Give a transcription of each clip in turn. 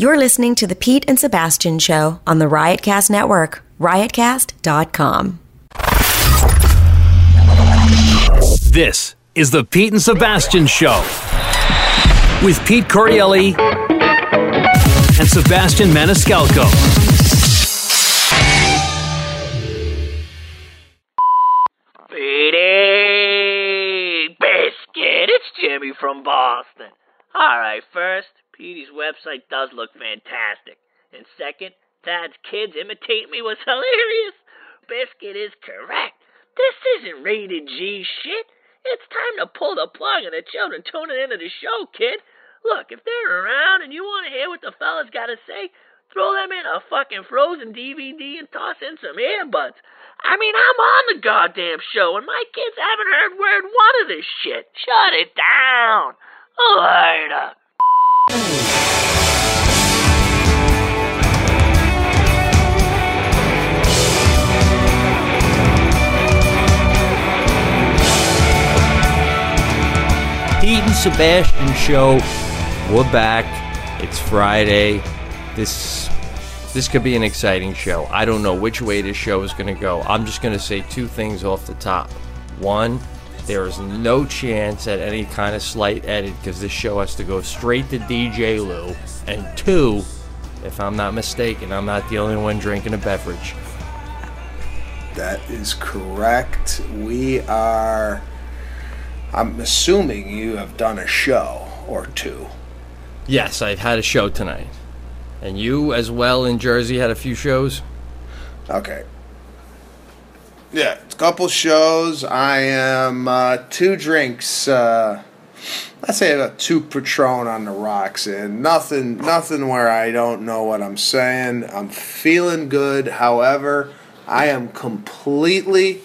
You're listening to the Pete and Sebastian Show on the Riotcast Network, riotcast.com. This is the Pete and Sebastian Show with Pete Correale and Sebastian Maniscalco. Petey Biscuit, it's Jimmy from Boston. Alright, first, Petey's website does look fantastic. And second, Thad's kids imitate me was hilarious. Biscuit is correct. This isn't rated G shit. It's time to pull the plug on the children tuning into the show, kid. Look, if they're around and you want to hear what the fellas got to say, throw them in a fucking frozen DVD and toss in some earbuds. I mean, I'm on the goddamn show, and my kids haven't heard word one of this shit. Shut it down. Later. Pete and Sebastian show. We're back. It's Friday. This this could be an exciting show. I don't know which way this show is going to go. I'm just going to say two things off the top. One, there is no chance at any kind of slight edit because this show has to go straight to DJ Lou. And two, if I'm not mistaken, I'm not the only one drinking a beverage. That is correct. We are. I'm assuming you have done a show or two. Yes, I've had a show tonight. And you, as well, in Jersey, had a few shows? Okay. Yeah, it's a couple shows. I am uh, two drinks. Uh, let's say about two Patron on the rocks, and nothing, nothing where I don't know what I'm saying. I'm feeling good. However, I am completely,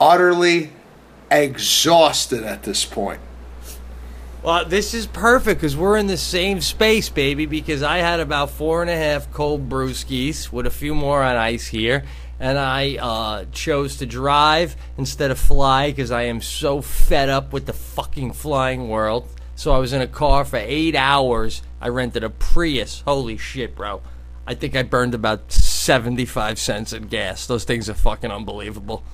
utterly exhausted at this point. Well, this is perfect because we're in the same space, baby. Because I had about four and a half cold brewskis with a few more on ice here, and I uh, chose to drive instead of fly because I am so fed up with the fucking flying world. So I was in a car for eight hours. I rented a Prius. Holy shit, bro! I think I burned about seventy-five cents in gas. Those things are fucking unbelievable.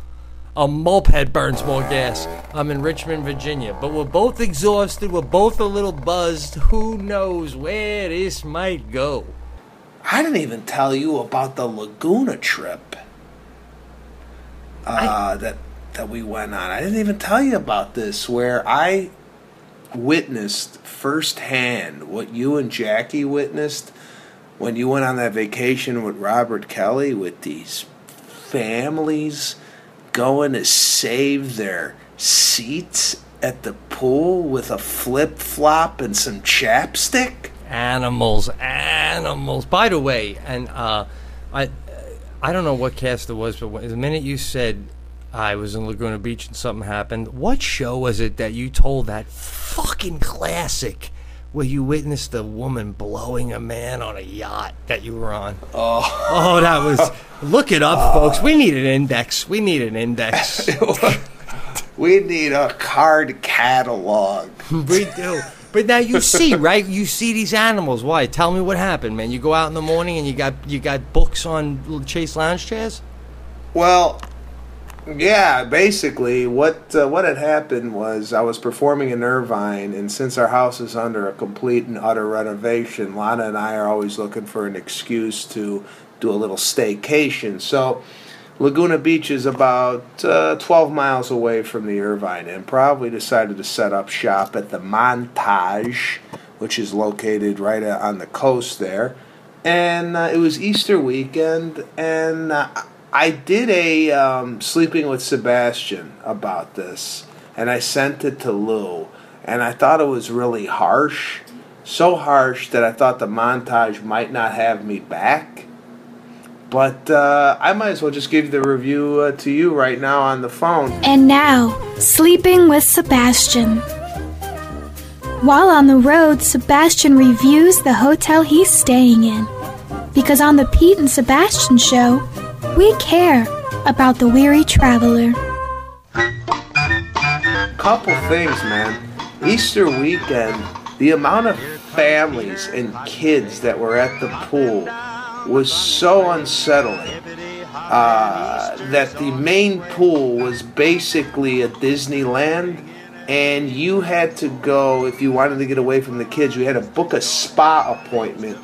A moped burns more gas. I'm in Richmond, Virginia, but we're both exhausted. We're both a little buzzed. Who knows where this might go? I didn't even tell you about the Laguna trip uh, that that we went on. I didn't even tell you about this, where I witnessed firsthand what you and Jackie witnessed when you went on that vacation with Robert Kelly with these families going to save their seats at the pool with a flip flop and some chapstick. Animals, animals. By the way, and uh, I, I don't know what cast it was, but when, the minute you said I was in Laguna Beach and something happened, what show was it that you told that fucking classic? Where you witnessed a woman blowing a man on a yacht that you were on. Oh, Oh, that was. Look it up, folks. We need an index. We need an index. we need a card catalog. we do. But now you see, right? You see these animals. Why? Tell me what happened, man. You go out in the morning and you got you got books on Chase lounge chairs. Well, yeah, basically, what uh, what had happened was I was performing in Irvine, and since our house is under a complete and utter renovation, Lana and I are always looking for an excuse to do a little staycation. So, Laguna Beach is about uh, 12 miles away from the Irvine, and probably decided to set up shop at the Montage, which is located right on the coast there. And uh, it was Easter weekend, and uh, I did a um, sleeping with Sebastian about this, and I sent it to Lou, and I thought it was really harsh. so harsh that I thought the montage might not have me back. But uh, I might as well just give the review uh, to you right now on the phone. And now, Sleeping with Sebastian. While on the road, Sebastian reviews the hotel he's staying in. Because on the Pete and Sebastian show, we care about the weary traveler. Couple things, man. Easter weekend, the amount of families and kids that were at the pool was so unsettling. Uh, that the main pool was basically a Disneyland, and you had to go if you wanted to get away from the kids. You had to book a spa appointment,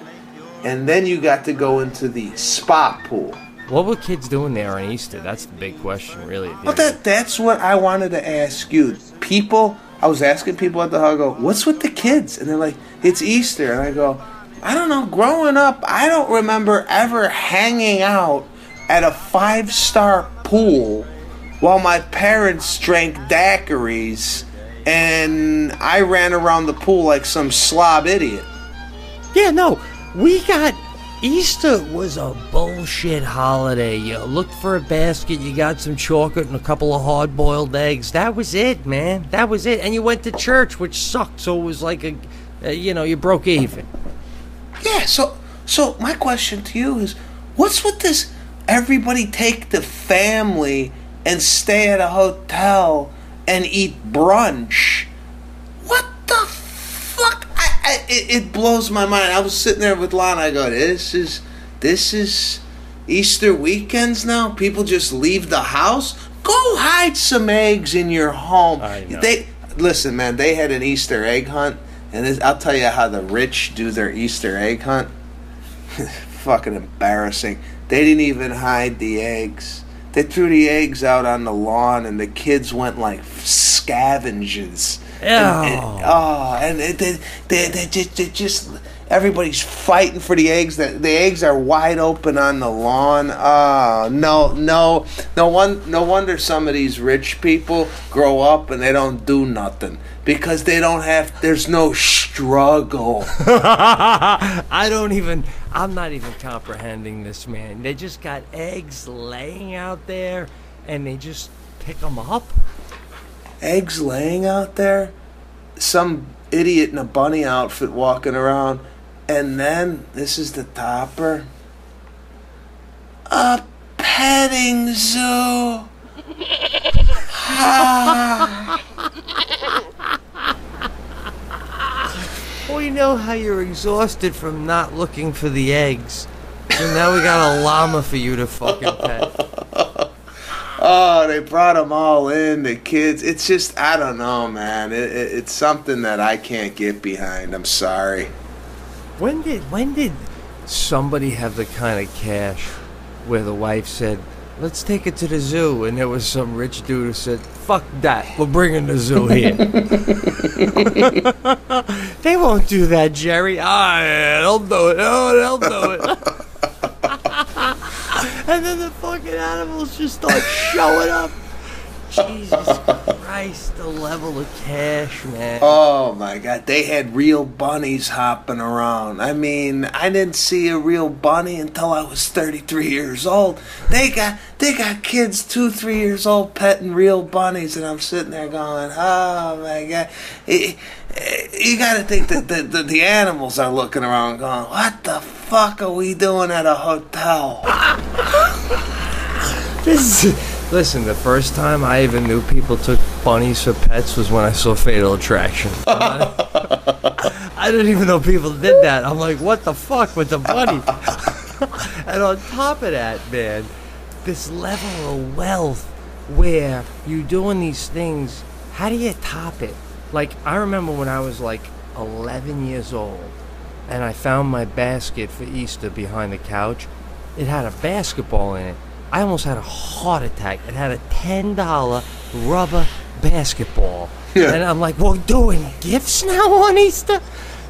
and then you got to go into the spa pool. What were kids doing there on Easter? That's the big question, really. Well, that that's what I wanted to ask you. People, I was asking people at the hug, go, what's with the kids? And they're like, it's Easter. And I go, I don't know. Growing up, I don't remember ever hanging out at a five star pool while my parents drank daiquiris and I ran around the pool like some slob idiot. Yeah, no, we got Easter was a bullshit holiday. You looked for a basket, you got some chocolate and a couple of hard boiled eggs. That was it, man. That was it. And you went to church, which sucked. So it was like a, uh, you know, you broke even. Yeah, so so my question to you is what's with this everybody take the family and stay at a hotel and eat brunch? What the fuck? I, I it, it blows my mind. I was sitting there with Lana, I go, This is this is Easter weekends now? People just leave the house? Go hide some eggs in your home. They listen, man, they had an Easter egg hunt, and this, I'll tell you how the rich do their Easter egg hunt. Fucking embarrassing. They didn't even hide the eggs. They threw the eggs out on the lawn, and the kids went like scavengers. And, and- oh, and they, they, they, they just, they just, everybody's fighting for the eggs. The, the eggs are wide open on the lawn. Oh, no, no, no one, no wonder some of these rich people grow up and they don't do nothing because they don't have. There's no struggle. I don't even, I'm not even comprehending this, man. They just got eggs laying out there and they just pick them up. eggs laying out there, some idiot in a bunny outfit walking around, and then this is the topper. A petting zoo. We know how you're exhausted from not looking for the eggs. So now we got a llama for you to fucking pet. Oh, they brought them all in, the kids. It's just, I don't know, man. It, it, it's something that I can't get behind. I'm sorry. When did when did somebody have the kind of cash where the wife said, "Let's take it to the zoo," and there was some rich dude who said, "Fuck that, we're bringing the zoo here." they won't do that, Jerry. Ah, yeah, they'll do it. Oh, they'll do it. and then the fucking animals just start showing up. Jesus Christ, the level of cash, man. Oh my god, they had real bunnies hopping around. I mean, I didn't see a real bunny until I was 33 years old. They got they got kids 2, 3 years old petting real bunnies and I'm sitting there going, "Oh my god." Eh, eh, You got to think that the, the the animals are looking around going, "What the fuck are we doing at a hotel?" This is, listen, the first time I even knew people took bunnies for pets was when I saw Fatal Attraction. I didn't even know people did that. I'm like, what the fuck with the bunny? and on top of that, man, this level of wealth where you're doing these things, how do you top it? Like, I remember when I was like 11 years old and I found my basket for Easter behind the couch. It had a basketball in it. I almost had a heart attack. It had a $10 rubber basketball. Yeah. And I'm like, we're doing gifts now on Easter?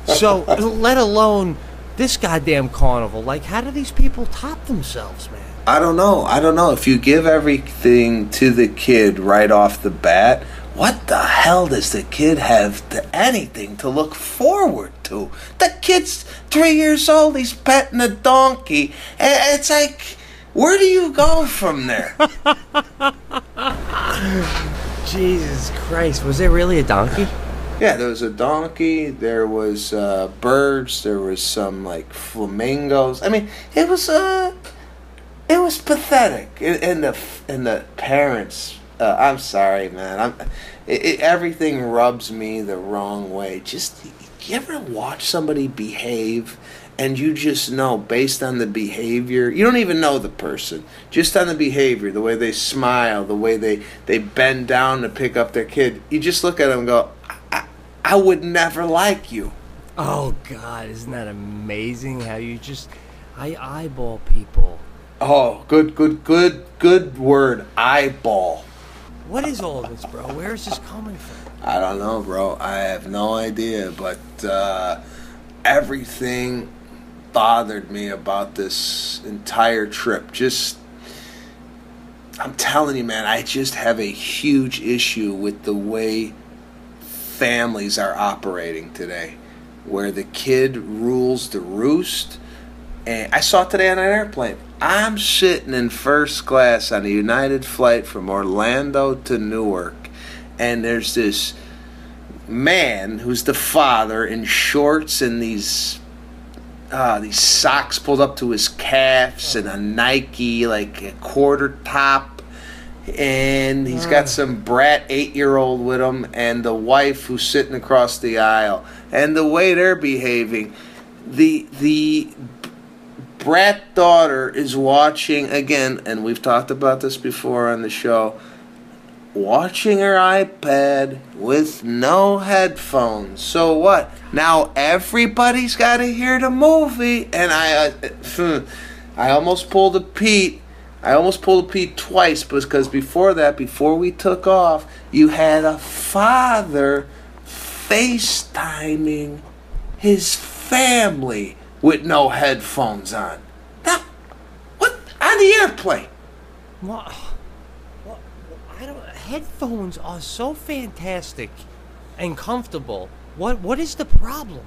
So, let alone this goddamn carnival. Like, how do these people top themselves, man? I don't know. I don't know if you give everything to the kid right off the bat. what the hell does the kid have to anything to look forward to? The kid's three years old, he's petting a donkey, it's like, where do you go from there? Jesus Christ, was there really a donkey? Yeah, there was a donkey. There was uh, birds. There was some like flamingos. I mean, it was uh, it was pathetic. And, the and the parents. Uh, I'm sorry, man. I'm. It, it, everything rubs me the wrong way. Just you ever watch somebody behave? And you just know based on the behavior, you don't even know the person. Just on the behavior, the way they smile, the way they, they bend down to pick up their kid, you just look at them and go, I would never like you. Oh God, isn't that amazing? How you just I eyeball people. Oh, good, good, good, good word. Eyeball. What is all this, bro? Where is this coming from? I don't know, bro. I have no idea, but uh, everything bothered me about this entire trip. Just, I'm telling you, man, I just have a huge issue with the way families are operating today, where the kid rules the roost. And I saw it today on an airplane. I'm sitting in first class on a United flight from Orlando to Newark, and there's this man who's the father in shorts and these uh, these socks pulled up to his calves and a Nike like a quarter top. And he's got some brat eight year old with him and the wife who's sitting across the aisle. And the way they're behaving the the brat daughter is watching again and we've talked about this before on the show watching her ipad with no headphones so what now everybody's got to hear the movie and i uh, i almost pulled a pete I almost pulled a Pete twice because before that, before we took off, you had a father FaceTiming his family with no headphones on. Now, what on the airplane? What? Headphones are so fantastic and comfortable. What? What is the problem?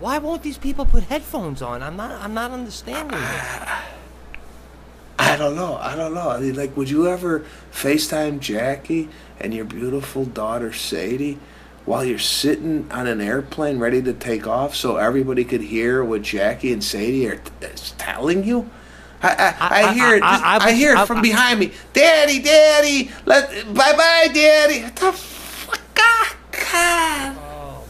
Why won't these people put headphones on? I'm not. I'm not understanding it. I don't know. I don't know. I mean, like, would you ever FaceTime Jackie and your beautiful daughter Sadie while you're sitting on an airplane ready to take off so everybody could hear what Jackie and Sadie are t- uh, telling you? I, I, I, hear it. I, I, I hear it from behind me. Daddy, Daddy, let bye bye, Daddy. What the fuck? Ah, God oh,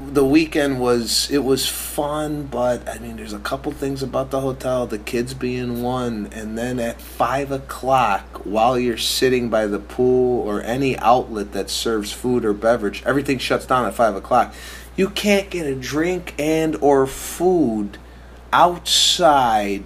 the weekend was it was fun, but I mean, there's a couple things about the hotel. The kids being one, and then at five o'clock, while you're sitting by the pool or any outlet that serves food or beverage, everything shuts down at five o'clock. You can't get a drink and or food outside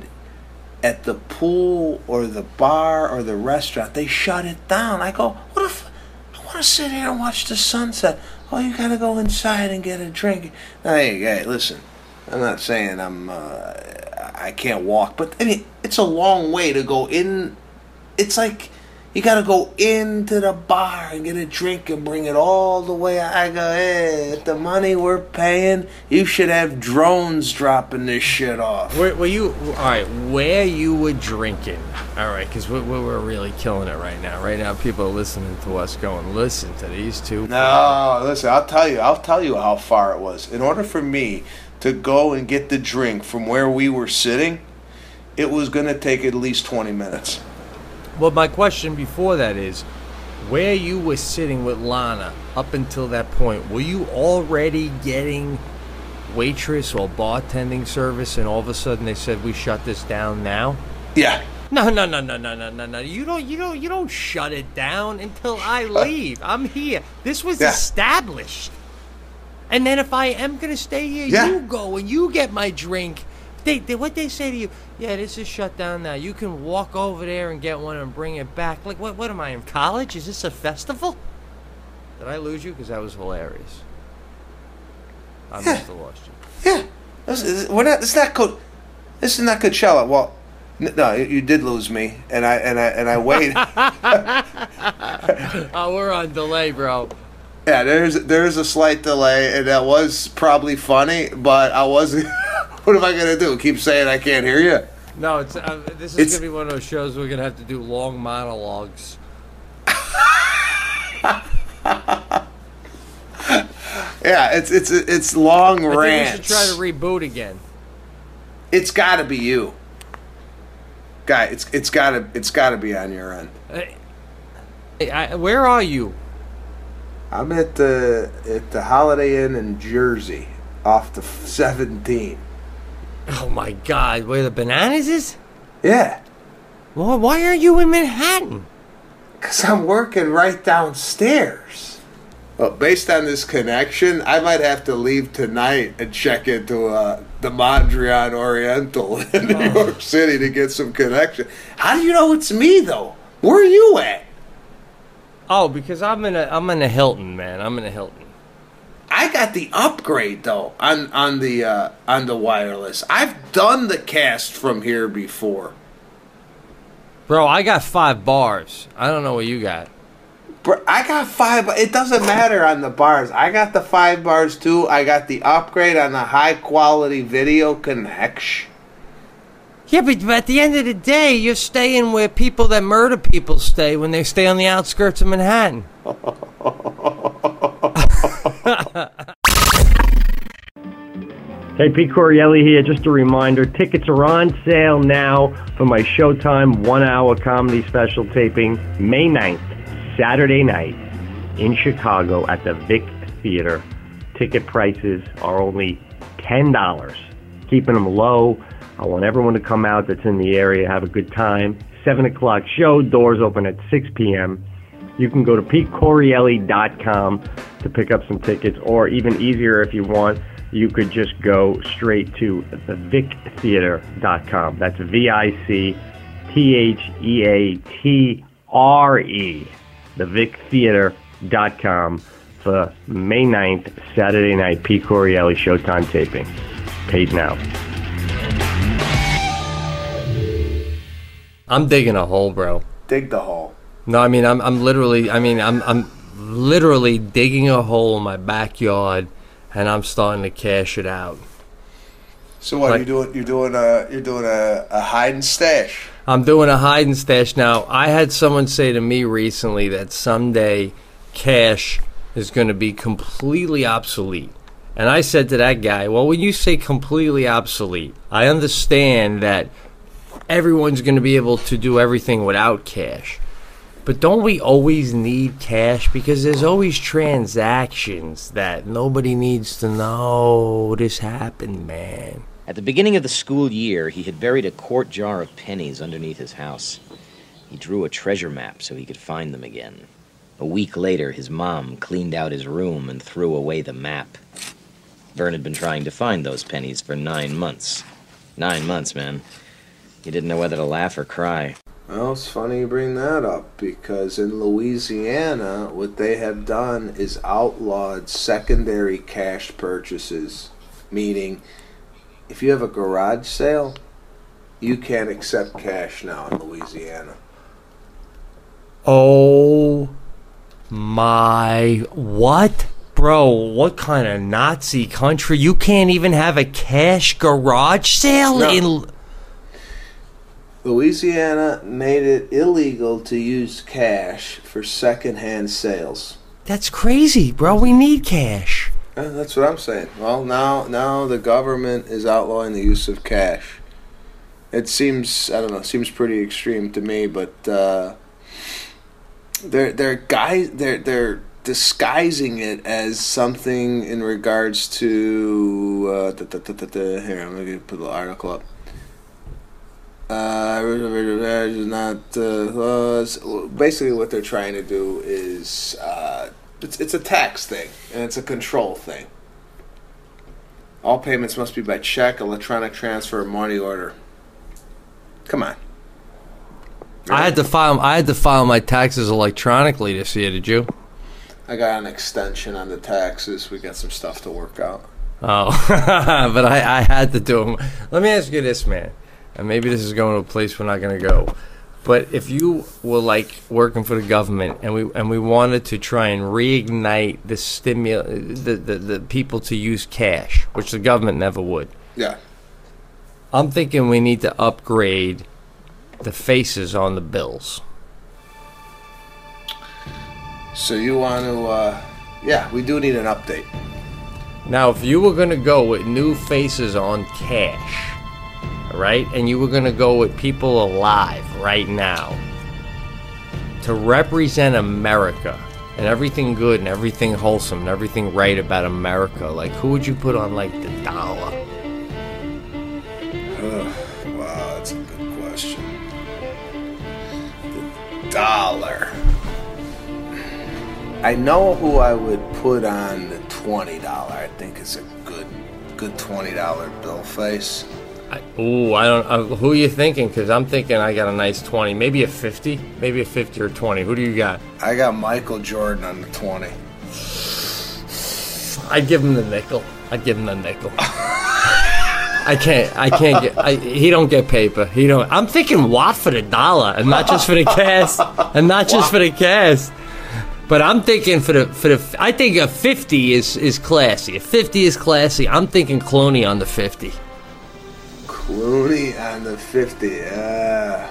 at the pool or the bar or the restaurant. They shut it down. I go, what if I want to sit here and watch the sunset? Oh, you gotta go inside and get a drink. Hey, hey, listen. I'm not saying I'm uh, I can't walk, but I mean it's a long way to go in. It's like you got to go into the bar and get a drink and bring it all the way. I go, hey, the money we're paying, you should have drones dropping this shit off. Were, were you all right? Where you were drinking? All right, because we're, we're really killing it right now. Right now, people are listening to us, going, "Listen to these two. No, listen. I'll tell you. I'll tell you how far it was. In order for me to go and get the drink from where we were sitting, it was going to take at least twenty minutes. Well, my question before that is where you were sitting with Lana up until that point, were you already getting waitress or bartending service and all of a sudden they said we shut this down now? Yeah. No, no, no, no, no, no, no, no. You don't, you don't, you don't shut it down until I uh, leave. I'm here. This was yeah. established. And then if I am gonna stay here, yeah. you go and you get my drink they, they what they say to you? Yeah, this is shut down now. You can walk over there and get one and bring it back. Like what? What am I in college? Is this a festival? Did I lose you? Because that was hilarious. I yeah. must have lost you. Yeah, this, we're not. It's not. Co- this is not Coachella. Well, N- No, you- you did lose me, and I and I and I waited. Oh, we're on delay, bro. yeah, there's there's a slight delay, and that was probably funny, but I wasn't. what am I gonna do? Keep saying I can't hear you? No, it's uh, this is It's- gonna be one of those shows we're gonna have to do long monologues. Yeah, it's it's it's long I think we should try to reboot again. it's got to be you, guy. It's it's gotta it's gotta be on your end. Hey, I, where are you? I'm at the at the Holiday Inn in Jersey, off the 17. Oh my God, where the bananas is? Yeah, Well, why aren't you in Manhattan? cause I'm working right downstairs. Well, based on this connection, I might have to leave tonight and check into uh, the Mandarin Oriental in New York City to get some connection. How do you know it's me though? Where are you at? Oh, because I'm in a I'm in a Hilton, man. I'm in a Hilton. I got the upgrade though on on the uh, on the wireless. I've done the cast from here before. Bro, I got five bars. I don't know what you got. Bro, I got five. It doesn't matter on the bars. I got the five bars too. I got the upgrade on the high quality video connection. Yeah, but, but at the end of the day, you're staying where people that murder people stay when they stay on the outskirts of Manhattan. Hey, Pete Correale here. Just a reminder tickets are on sale now for my Showtime one hour comedy special taping May 9th, Saturday night in Chicago at the Vic Theater. Ticket prices are only $10, keeping them low. I want everyone to come out that's in the area, have a good time. 7 o'clock show, doors open at 6 p.m. You can go to PeteCorreale.com to pick up some tickets, or even easier if you want, you could just go straight to thevictheater.com. That's V I C T H E A T R E, thevictheater.com for May 9th, Saturday night, Pete Correale Showtime taping. Paid now. I'm digging a hole, bro. Dig the hole. No, I mean I'm I'm literally I mean I'm I'm literally digging a hole in my backyard and I'm starting to cash it out. So what Like- you doing? You're doing a you're doing a, a hide and stash. I'm doing a hide and stash now. I had someone say to me recently that someday cash is going to be completely obsolete. And I said to that guy, well, when you say completely obsolete, I understand that everyone's going to be able to do everything without cash. But don't we always need cash? Because there's always transactions that nobody needs to know this happened, man. At the beginning of the school year, he had buried a quart jar of pennies underneath his house. He drew a treasure map so he could find them again. A week later, his mom cleaned out his room and threw away the map. Vern had been trying to find those pennies for nine months. Nine months, man. He didn't know whether to laugh or cry. Well, it's funny you bring that up because in Louisiana, what they have done is outlawed secondary cash purchases, meaning if you have a garage sale, you can't accept cash now in Louisiana. Oh my what? Bro, what kind of Nazi country? You can't even have a cash garage sale No. in Louisiana made it illegal to use cash for secondhand sales. That's crazy, bro. We need cash. Uh, that's what I'm saying. Well, now now the government is outlawing the use of cash. It seems I don't know, seems pretty extreme to me, but uh, they're they're guys they're they're disguising it as something in regards to uh, da, da, da. here. I'm gonna put the article up. Uh, is not uh. Basically, what they're trying to do is uh, it's it's a tax thing and it's a control thing. All payments must be by check, electronic transfer, or money order. Come on. I had to file I had to file my taxes electronically this year, did you? I got an extension on the taxes. We got some stuff to work out. Oh, but I, I had to do them. Let me ask you this, man. And maybe this is going to a place we're not going to go. But if you were like working for the government and we and we wanted to try and reignite the stimul the, the, the people to use cash, which the government never would. Yeah. I'm thinking we need to upgrade the faces on the bills. So you want to? Uh, yeah, we do need an update. Now, if you were going to go with new faces on cash, right, and you were going to go with people alive right now to represent America and everything good and everything wholesome and everything right about America, like who would you put on like the dollar? wow, that's a good question. The dollar. I know who I would put on the twenty dollar. I think it's a good, good twenty dollar bill face. I, ooh, I don't. Uh, who are you thinking? Because I'm thinking I got a nice twenty, maybe a fifty, maybe a fifty or twenty. Who do you got? I got Michael Jordan on the twenty. I'd give him the nickel. I'd give him the nickel. I can't. I can't get. I, he don't get paper. He don't. I'm thinking Watt for the dollar, and not just for the cast, and not just for the cast. But I'm thinking for the for the. I think a 50 is is classy. A 50 is classy. I'm thinking Clooney on the 50. Clooney on the fifty. Yeah.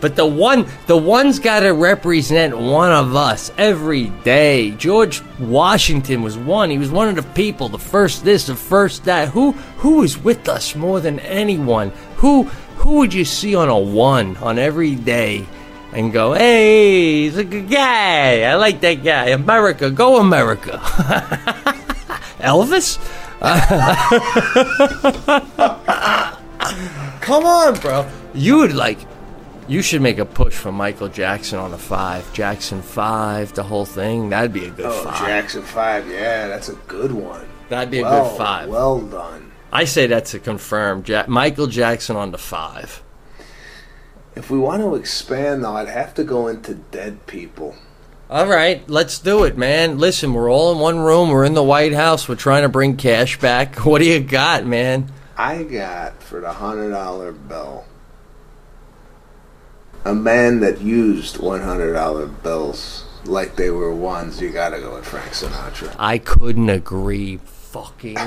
But the one, the one's got to represent one of us every day. George Washington was one. He was one of the people. The first this, the first that. Who who is with us more than anyone? Who who would you see on a one on every day? And go, hey, he's a good guy. I like that guy. America, go America. Elvis? Come on, bro. You would like. You should make a push for Michael Jackson on a five. Jackson five, the whole thing. That'd be a good Oh, five. Jackson five. Yeah, that's a good one. That'd be a good five. Well done. I say that's a confirmed. Ja- Michael Jackson on the five. If we want to expand, though, I'd have to go into dead people. All right, let's do it, man. Listen, we're all in one room. We're in the White House. We're trying to bring cash back. What do you got, man? I got for the hundred dollar bill a man that used one hundred dollar bills like they were ones. You gotta go with Frank Sinatra. I couldn't agree fucking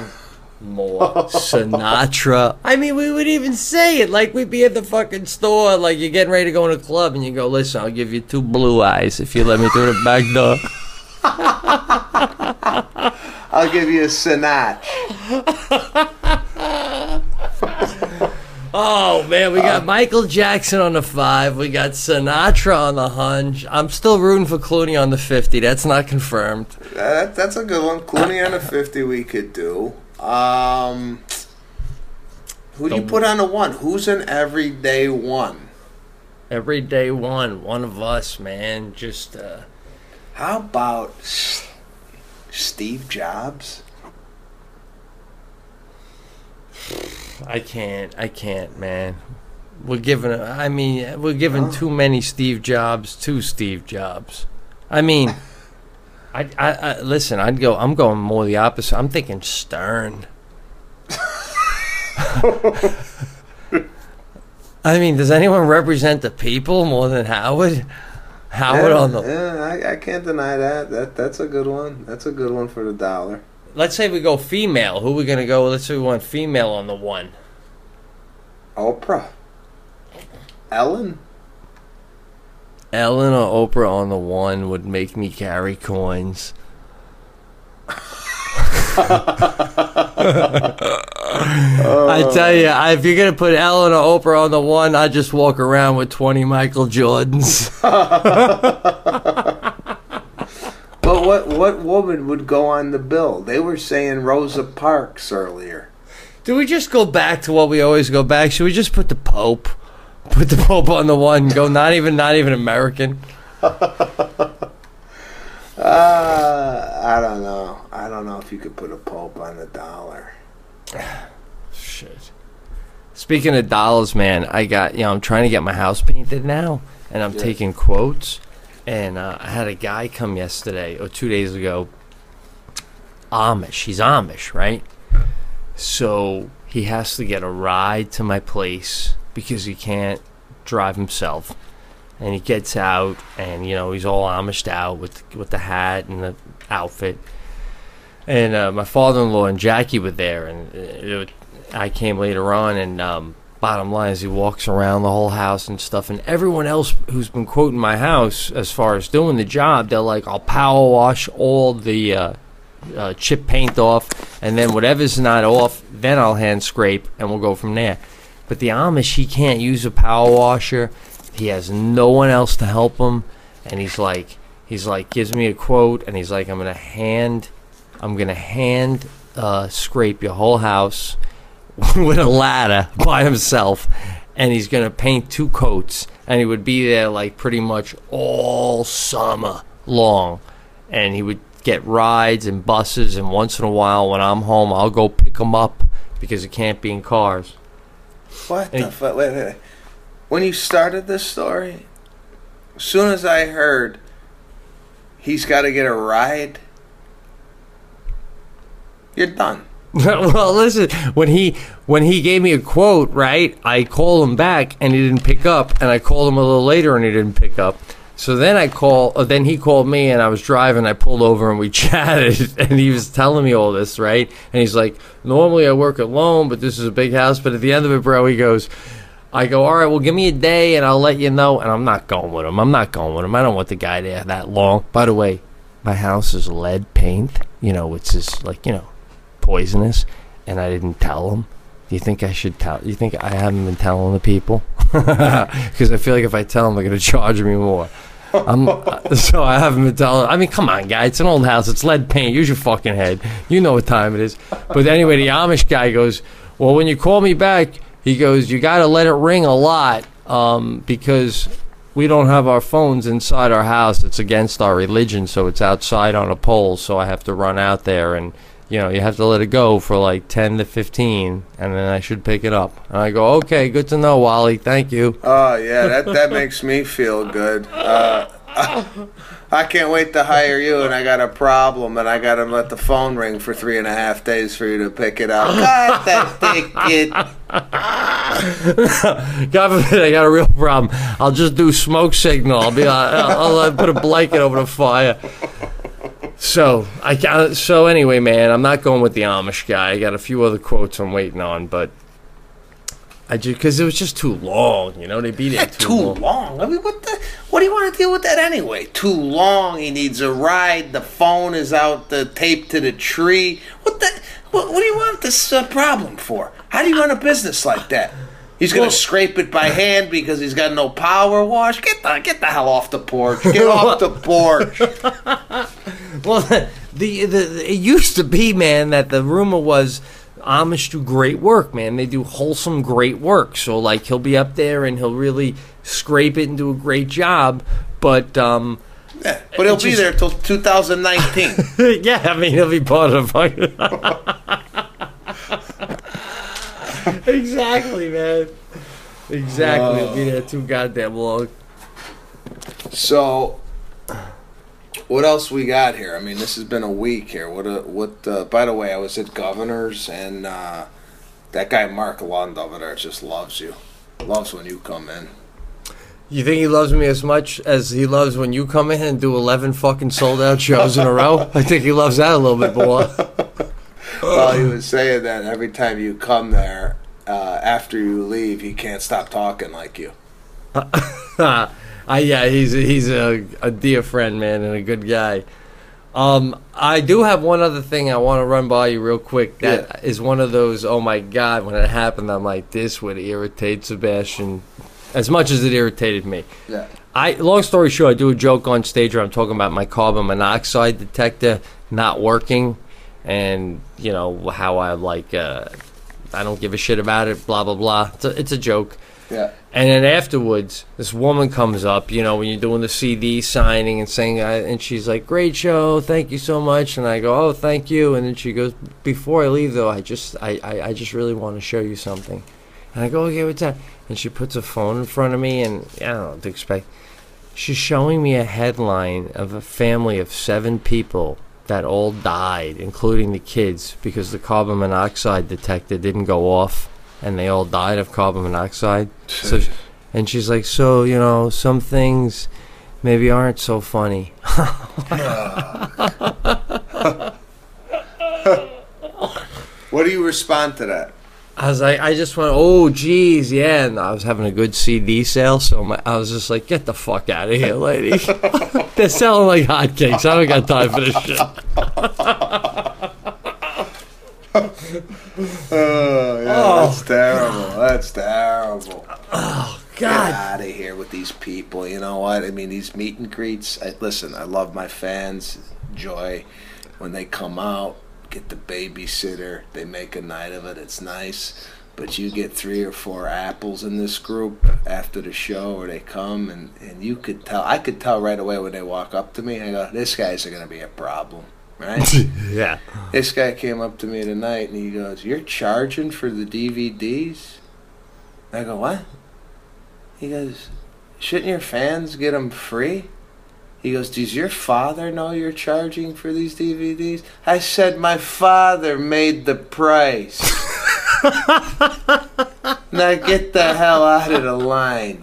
more. Sinatra. I mean, we would even say it like we'd be at the fucking store, like you're getting ready to go in a club, and you go, "Listen, I'll give you two blue eyes if you let me through the back door." I'll give you a Sinatra. Oh man, we got uh. Michael Jackson on the five. We got Sinatra on the hunch. I'm still rooting for Clooney on the fifty. That's not confirmed. That, that's a good one. Clooney on the fifty we could do. Um, who do you put on a one? Who's an everyday one? Everyday one, one of us, man. Just uh, How about Steve Jobs? I can't. I can't, man. We're giving. I mean, we're giving too many Steve Jobs to Steve Jobs. I mean, I, I, I listen. I'd go. I'm going more the opposite. I'm thinking Stern. I mean, does anyone represent the people more than Howard? Howard yeah, on the. yeah, I, I can't deny that. That that's a good one. That's a good one for the dollar. Let's say we go female. Who are we gonna go? Let's say we want female on the one. Oprah, Ellen. Ellen or Oprah on the one would make me carry coins. I tell you, if you're gonna put Ellen or Oprah on the one, I just walk around with twenty Michael Jordans. But what what woman would go on the bill? They were saying Rosa Parks earlier. Do we just go back to what we always go back? Should we just put the Pope, put the Pope on the one? Go not even not even American. Uh, I don't know. I don't know if you could put a pope on the dollar. Shit. Speaking of dollars, man, I got you know I'm trying to get my house painted now, and I'm Yeah. taking quotes. And uh, I had a guy come yesterday or two days ago. Amish, he's Amish, right? So he has to get a ride to my place because he can't drive himself. And he gets out, and you know he's all Amished out with with the hat and the outfit. And uh, my father-in-law and Jackie were there, and uh, it, I came later on. And um, bottom line is, he walks around the whole house and stuff. And everyone else who's been quoting my house as far as doing the job, they're like, "I'll power wash all the uh, uh, chip paint off, and then whatever's not off, then I'll hand scrape, and we'll go from there." But the Amish, he can't use a power washer. He has no one else to help him, and he's like, he's like, gives me a quote, and he's like, I'm gonna hand, I'm gonna hand uh, scrape your whole house with a ladder by himself, and he's gonna paint two coats, and he would be there like pretty much all summer long, and he would get rides and buses, and once in a while when I'm home, I'll go pick him up because it can't be in cars. What the fuck? Wait, wait, wait. When you started this story, as soon as I heard he's got to get a ride, you're done. well, listen, when he when he gave me a quote, right? I called him back and he didn't pick up, and I called him a little later and he didn't pick up. So then I call, uh, then he called me and I was driving. I pulled over and we chatted, and he was telling me all this, right? And he's like, "Normally I work alone, but this is a big house." But at the end of it, bro, he goes, I go, all right, well, give me a day and I'll let you know. And I'm not going with him. I'm not going with him. I don't want the guy there that long. By the way, my house is lead paint. You know, it's just like, you know, poisonous. And I didn't tell him. Do you think I should tell? You think I haven't been telling the people? Because I feel like if I tell them, they're going to charge me more. I'm, so I haven't been telling. I mean, come on, guy. It's an old house. It's lead paint. Use your fucking head. You know what time it is. But anyway, the Amish guy goes, well, when you call me back, he goes, you got to let it ring a lot um, because we don't have our phones inside our house. It's against our religion, so it's outside on a pole. So I have to run out there and. You know, you have to let it go for like 10 to 15, and then I should pick it up. And I go, okay, good to know, Wally. Thank you. Oh yeah, that that makes me feel good. Uh, I can't wait to hire you, and I got a problem, and I got to let the phone ring for three and a half days for you to pick it up. God, that ticket. God forbid I got a real problem. I'll just do smoke signal. I'll be. I'll, I'll, I'll put a blanket over the fire. So I got. So anyway, man, I'm not going with the Amish guy. I got a few other quotes I'm waiting on, but I just because it was just too long. You know, they beat it too, Too long. long. I mean, what the? What do you want to deal with that anyway? Too long. He needs a ride. The phone is out the tape to the tree. What the? What, what do you want this uh, problem for? How do you run a business like that? He's gonna scrape it by hand because he's got no power wash. Get the get the hell off the porch. Get off the porch. Well, the, the it used to be, man, that the rumor was Amish do great work, man. They do wholesome, great work. So like he'll be up there and he'll really scrape it and do a great job. But um, Yeah, but he'll be there till 2019. yeah, I mean he'll be part of exactly, man. Exactly, he'll be there too goddamn long. So, what else we got here? I mean, this has been a week here. What? Uh, what? Uh, by the way, I was at Governor's, and uh, that guy Mark Lund over there just loves you. Loves when you come in. You think he loves me as much as he loves when you come in and do eleven fucking sold out shows in a row? I think he loves that a little bit more. well, he was saying that every time you come there, uh, after you leave, he can't stop talking like you. I yeah, he's he's a, a dear friend, man, and a good guy. Um, I do have one other thing I want to run by you real quick. That is one of those. Oh my god, when it happened, I'm like, this would irritate Sebastian as much as it irritated me. Yeah. I long story short, I do a joke on stage where I'm talking about my carbon monoxide detector not working, and you know how I like uh, I don't give a shit about it. Blah blah blah. It's a, it's a joke. Yeah. And then afterwards, this woman comes up, you know, when you're doing the CD signing and saying, uh, and she's like, "Great show, thank you so much." And I go, "Oh, thank you." And then she goes, "Before I leave, though, I just, I, I, I just really want to show you something." And I go, "Okay, what's that?" And she puts a phone in front of me, and I don't know what to expect. She's showing me a headline of a family of seven people that all died, including the kids, because the carbon monoxide detector didn't go off, and they all died of carbon monoxide. So, and she's like, so you know, some things maybe aren't so funny. What do you respond to that? I was like, I just went, oh, geez, yeah. And I was having a good CD sale, so my, I was just like, get the fuck out of here, lady. They're selling like hotcakes. I don't got time for this shit. Oh, yeah, Oh. that's terrible. That's terrible. Oh, God. Get God. out of here with these people. You know what? I mean, these meet and greets. I, listen, I love my fans. Joy when they come out, get the babysitter. They make a night of it. It's nice. But you get three or four apples in this group after the show, or they come, and, and you could tell. I could tell right away when they walk up to me. I go, "This guy's going to be a problem." Right? Yeah. This guy came up to me tonight and he goes, You're charging for the DVDs? I go, What? He goes, Shouldn't your fans get them free? He goes, Does your father know you're charging for these DVDs? I said, My father made the price. now get the hell out of the line.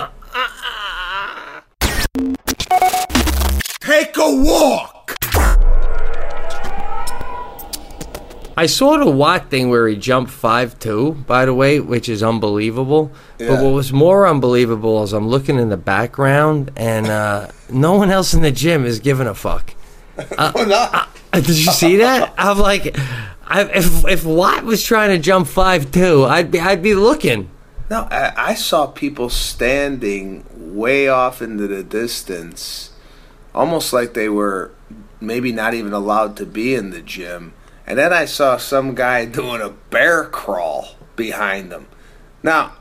Take a walk! I saw the Watt thing where he jumped five two, by the way, which is unbelievable. Yeah. But what was more unbelievable is I'm looking in the background and uh, no one else in the gym is giving a fuck. Uh, uh, did you see that? I'm like, I, if if Watt was trying to jump five two, I'd be I'd be looking. No, I, I saw people standing way off into the distance, almost like they were maybe not even allowed to be in the gym. And then I saw some guy doing a bear crawl behind them. Now,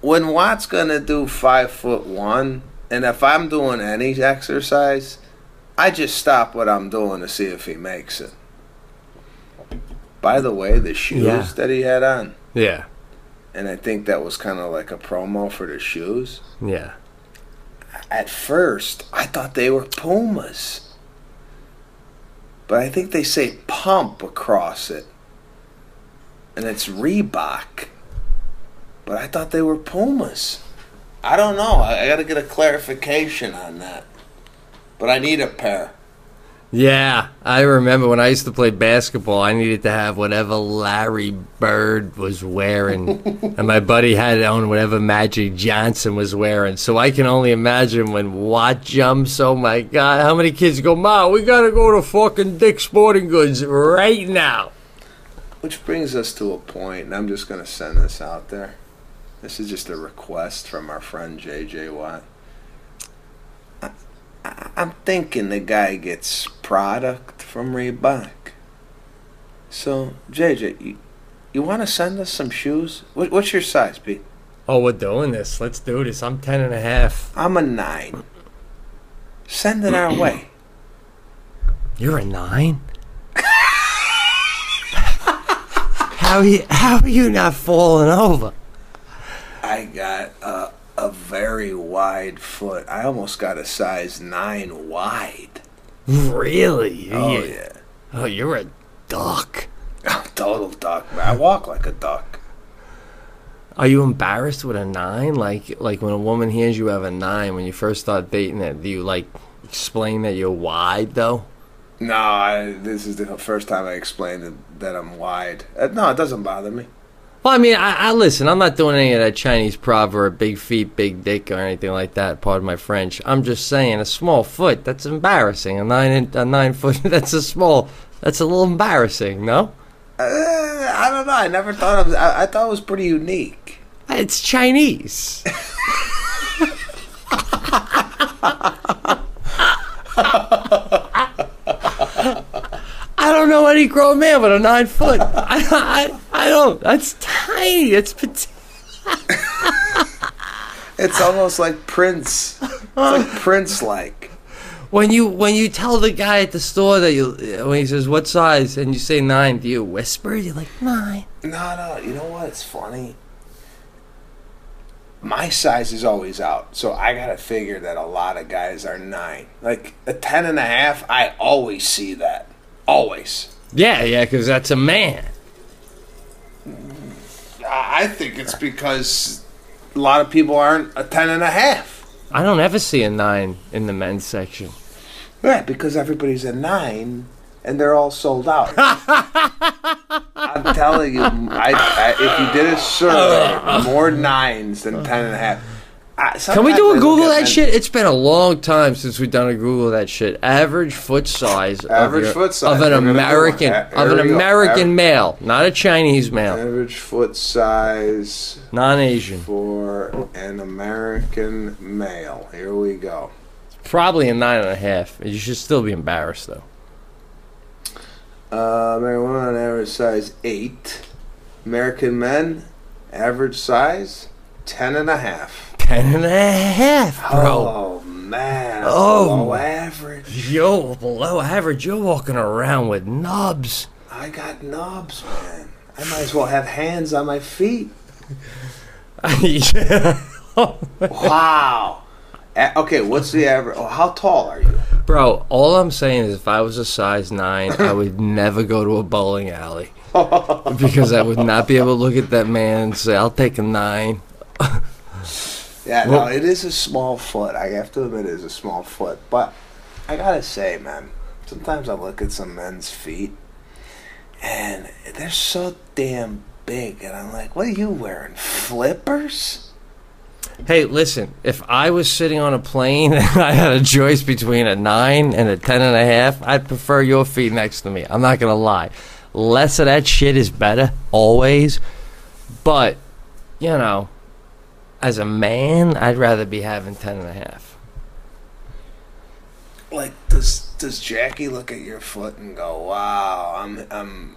when Watt's gonna do five foot one, and if I'm doing any exercise, I just stop what I'm doing to see if he makes it. By the way, the shoes Yeah. that he had on Yeah, and I think that was kind of like a promo for the shoes. yeah. At first, I thought they were Pumas. But I think they say pump across it. And it's Reebok. But I thought they were Pumas. I don't know. I, I got to get a clarification on that. But I need a pair. Yeah, I remember when I used to play basketball, I needed to have whatever Larry Bird was wearing, and my buddy had on whatever Magic Johnson was wearing. So I can only imagine when Watt jumps. Oh my God, how many kids go, Ma, we gotta go to fucking Dick's Sporting Goods right now. Which brings us to a point, and I'm just going to send this out there. This is just a request from our friend JJ Watt. I'm thinking the guy gets product from Reebok. So, JJ, you, you want to send us some shoes? What, what's your size, Pete? Oh, we're doing this. Let's do this. I'm ten and a half. I'm a nine. Send it our way. You're a nine. how you, how are you not falling over? I got a, a very wide foot. I almost got a size nine wide. Really? Oh, You- yeah. Oh, you're a duck. Total duck, man. I walk like a duck. Are you embarrassed with a nine? Like, like when a woman hears you have a nine when you first start dating it, do you like explain that you're wide though? No, I, this is the first time I explained that, that I'm wide. Uh, no, it doesn't bother me. Well, I mean, I, I listen. I'm not doing any of that Chinese proverb, big feet, big dick, or anything like that. Pardon my French. I'm just saying, a small foot. That's embarrassing. A nine, in- a nine foot. That's a small. That's a little embarrassing. No, Uh, I don't know. I never thought of. I, I thought it was pretty unique. it's Chinese. I don't know any grown man with a nine foot. I, I, don't. That's tiny. It's petite. It's almost like Prince. It's like Prince like. When you when you tell the guy at the store that you when he says what size and you say nine, do you whisper? You're like nine. No, no. You know what? It's funny. my size is always out, so I gotta figure that a lot of guys are nine. Like a ten and a half, I always see that. Always. Yeah, yeah, because that's a man. I I think it's because a lot of people aren't a ten and a half. I don't ever see a nine in the men's section. Yeah, because everybody's a nine and they're all sold out. I'm telling you, I, I, if you did a survey, more nines than ten and a half. I, Can we do a Google that shit? It's been a long time since we've done a Google that shit. Average foot size. Average of your- foot size. of an We're American one. of an go. American male, not a Chinese male, Average foot size non-Asian. for an American male. Here we go. Probably a nine and a half. You should still be embarrassed though. Uh, American women on average size eight. American men, average size ten and a half. Ten and a half, bro. Oh man, Oh. below average. Yo, below average. You're walking around with knobs. I got knobs, man. I might as well have hands on my feet. Yeah. Wow. Okay, what's the average? Oh, how tall are you? Bro, all I'm saying is if I was a size nine, I would never go to a bowling alley. because I would not be able to look at that man and say, I'll take a nine. Yeah, Well- no, it is a small foot. I have to admit, it is a small foot. But I gotta say, man, sometimes I look at some men's feet, and they're so damn big, and I'm like, what are you wearing? Flippers? Hey, listen, if I was sitting on a plane and I had a choice between a nine and a ten and a half, I'd prefer your feet next to me. I'm not gonna lie. Less of that shit is better, always. But, you know, as a man, I'd rather be having ten and a half. Like, does does Jackie look at your foot and go, "Wow, I'm I'm."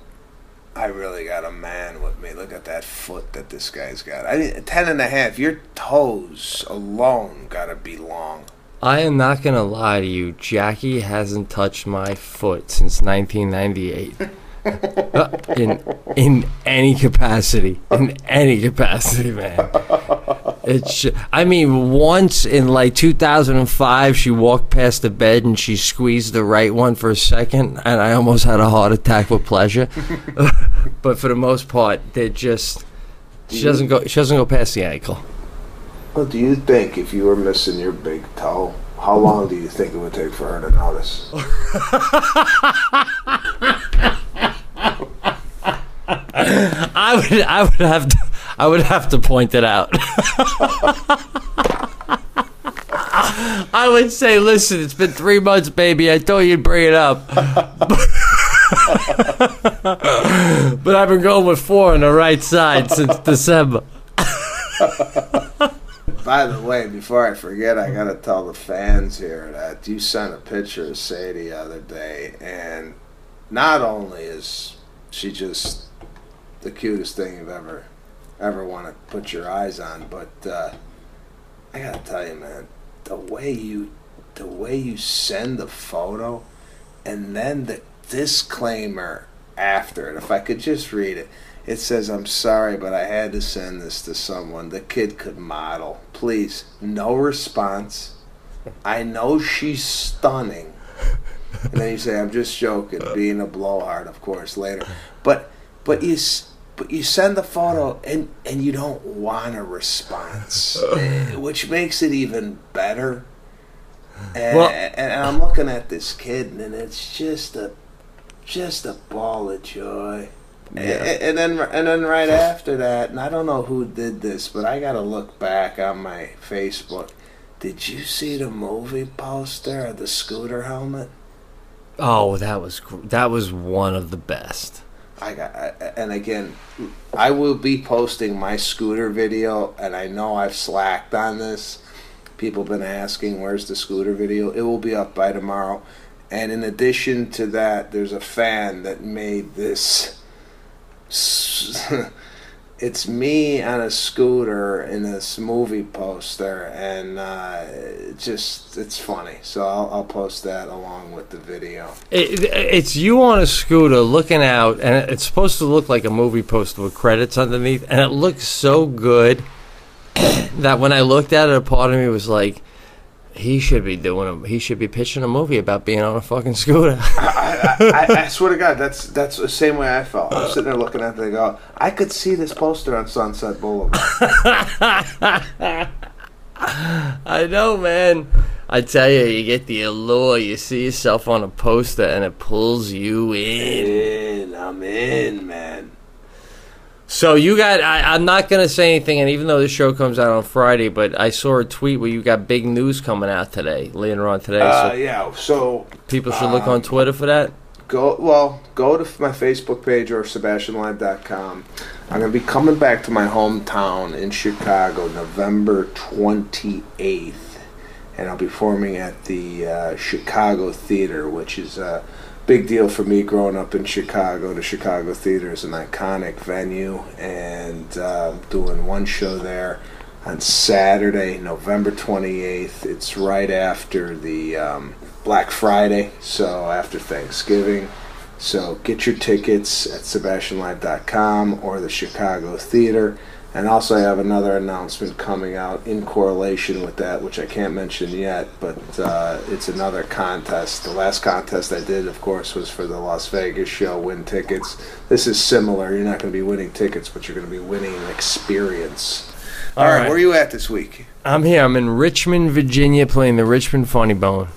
I really got a man with me. Look at that foot that this guy's got. I mean, ten and a half. Your toes alone gotta be long. I am not gonna lie to you, Jackie hasn't touched my foot since 1998. Uh, in in any capacity, in any capacity, man. It's. I mean, once in like 2005, she walked past the bed and she squeezed the right one for a second, and I almost had a heart attack with pleasure. but for the most part, they're just. She doesn't go. She doesn't go past the ankle. Well, do you think if you were missing your big toe, how long do you think it would take for her to notice? I would I would have to I would have to point it out. I would say, listen, it's been three months, baby. I told you to bring it up. but I've been going with four on the right side since December. By the way, before I forget, I gotta tell the fans here that you sent a picture of Sadie the other day, and not only is she just the cutest thing you've ever ever want to put your eyes on, but uh, I gotta tell you, man, the way you the way you send the photo, and then the disclaimer after it. If I could just read it. It says, I'm sorry, but I had to send this to someone. The kid could model. Please, no response. I know she's stunning. And then you say, I'm just joking, being a blowhard, of course, later. But but you but you send the photo and, and you don't want a response, which makes it even better. And, Well- and I'm looking at this kid, and it's just a just a ball of joy. Yeah. A- And then and then right after that, and I don't know who did this, but I got to look back on my Facebook. Did you see the movie poster of the scooter helmet? Oh, that was that was one of the best. I got, and again, I will be posting my scooter video, and I know I've slacked on this. People have been asking, "Where's the scooter video?" It will be up by tomorrow. And in addition to that, there's a fan that made this. It's me on a scooter in this movie poster, and uh, it just it's funny. So I'll, I'll post that along with the video. It, it- it's you on a scooter looking out, and it's supposed to look like a movie poster with credits underneath, and it looks so good. that when I looked at it, a part of me was like, he should be doing a, he should be pitching a movie about being on a fucking scooter. I, I, I swear to God, that's that's the same way I felt. I'm sitting there looking at it and go, I could see this poster on Sunset Boulevard. I know, man. I tell you, you get the allure. You see yourself on a poster, and it pulls you in. in, I'm in, man. So you got. I, I'm not gonna say anything, and even though the show comes out on Friday, but I saw a tweet where you got big news coming out today, later on today. Uh, so yeah, so people should look on Twitter for that. go well go to my facebook page or sebastianlive.com i'm going to be coming back to my hometown in chicago november 28th and i'll be performing at the uh, chicago theater which is a big deal for me growing up in chicago the chicago theater is an iconic venue and uh, doing one show there on saturday november 28th it's right after the um, Black Friday, so after Thanksgiving. So get your tickets at SebastianLive.com or the Chicago Theater. And also, I have another announcement coming out in correlation with that, which I can't mention yet, but uh, it's another contest. The last contest I did, of course, was for the Las Vegas show, win tickets. This is similar. You're not going to be winning tickets, but you're going to be winning an experience. All right, right. where are you at this week? I'm here. I'm in Richmond, Virginia, playing the Richmond Funny Bone.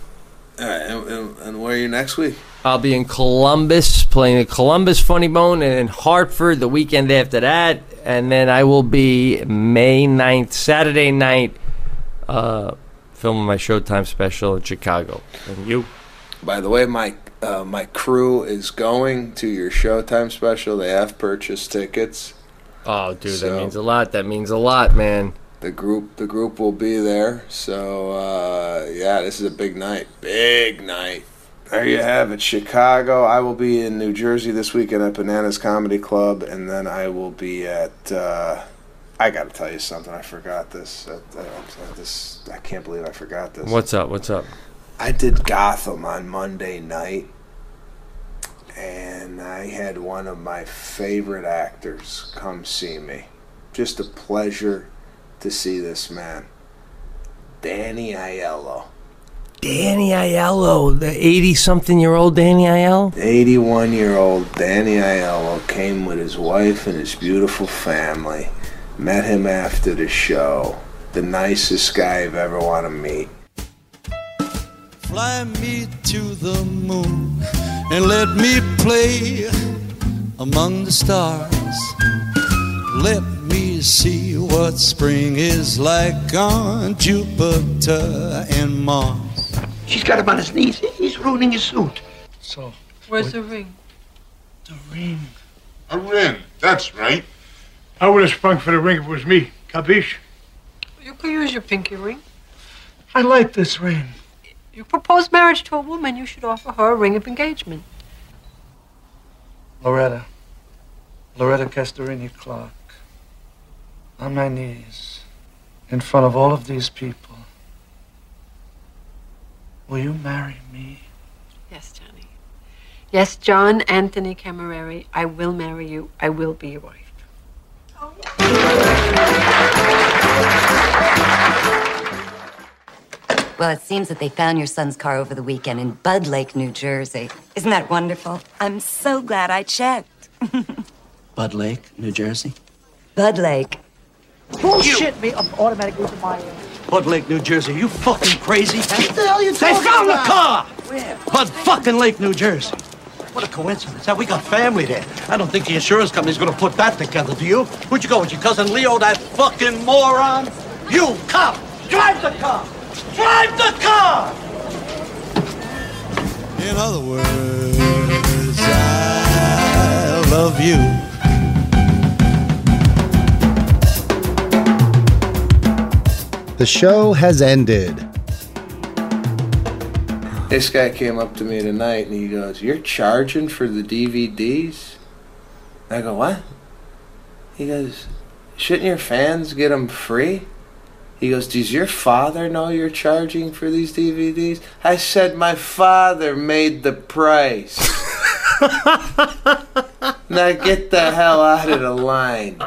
All right, and, and, and where are you next week? I'll be in Columbus playing the Columbus Funny Bone and in Hartford the weekend after that. And then I will be May 9th, Saturday night, uh, filming my Showtime special in Chicago. And you? By the way, my uh, my crew is going to your Showtime special. They have purchased tickets. Oh, dude, So- that means a lot. That means a lot, man. The group the group will be there. So uh, yeah, this is a big night. Big night. There you have it, Chicago. I will be in New Jersey this weekend at Bananas Comedy Club, and then I will be at. Uh, I got to tell you something. I forgot this. Uh, uh, this I can't believe I forgot this. What's up? What's up? I did Gotham on Monday night, and I had one of my favorite actors come see me. Just a pleasure to see this man, Danny Aiello. Danny Aiello, the 80 something year old Danny Aiello? 81 year old Danny Aiello came with his wife and his beautiful family. Met him after the show. The nicest guy I've ever want to meet. Fly me to the moon and let me play among the stars. Let me see what spring is like on Jupiter and Mars. She's got him on his knees. He's ruining his suit. So, Where's the ring? the ring. A ring. That's right. I would have sprung for the ring if it was me. Capiche? You could use your pinky ring. I like this ring. You propose marriage to a woman, you should offer her a ring of engagement. Loretta. Loretta Castorini Clark. On my knees, in front of all of these people. Will you marry me? Yes, Johnny. Yes, John Anthony Cammareri, I will marry you. I will be your wife. Well, it seems that they found your son's car over the weekend in Budd Lake, New Jersey. Isn't that wonderful? I'm so glad I checked. Budd Lake, New Jersey. Budd Lake. Bullshit me. I'm automatically to my Budd Lake, New Jersey. You fucking crazy? What the hell are you They talking found about? the car! Where? Bud fucking Lake, New Jersey. What a coincidence. Now, we got family there. I don't think the insurance company's gonna put that together, do you? Where'd you go with your cousin Leo, that fucking moron? You, cop! Drive the car! Drive the car! In other words, I love you. The show has ended. This guy came up to me tonight and he goes, You're charging for the DVDs? I go, What? He goes, Shouldn't your fans get them free? He goes, Does your father know you're charging for these DVDs? I said, My father made the price. now get the hell out of the line.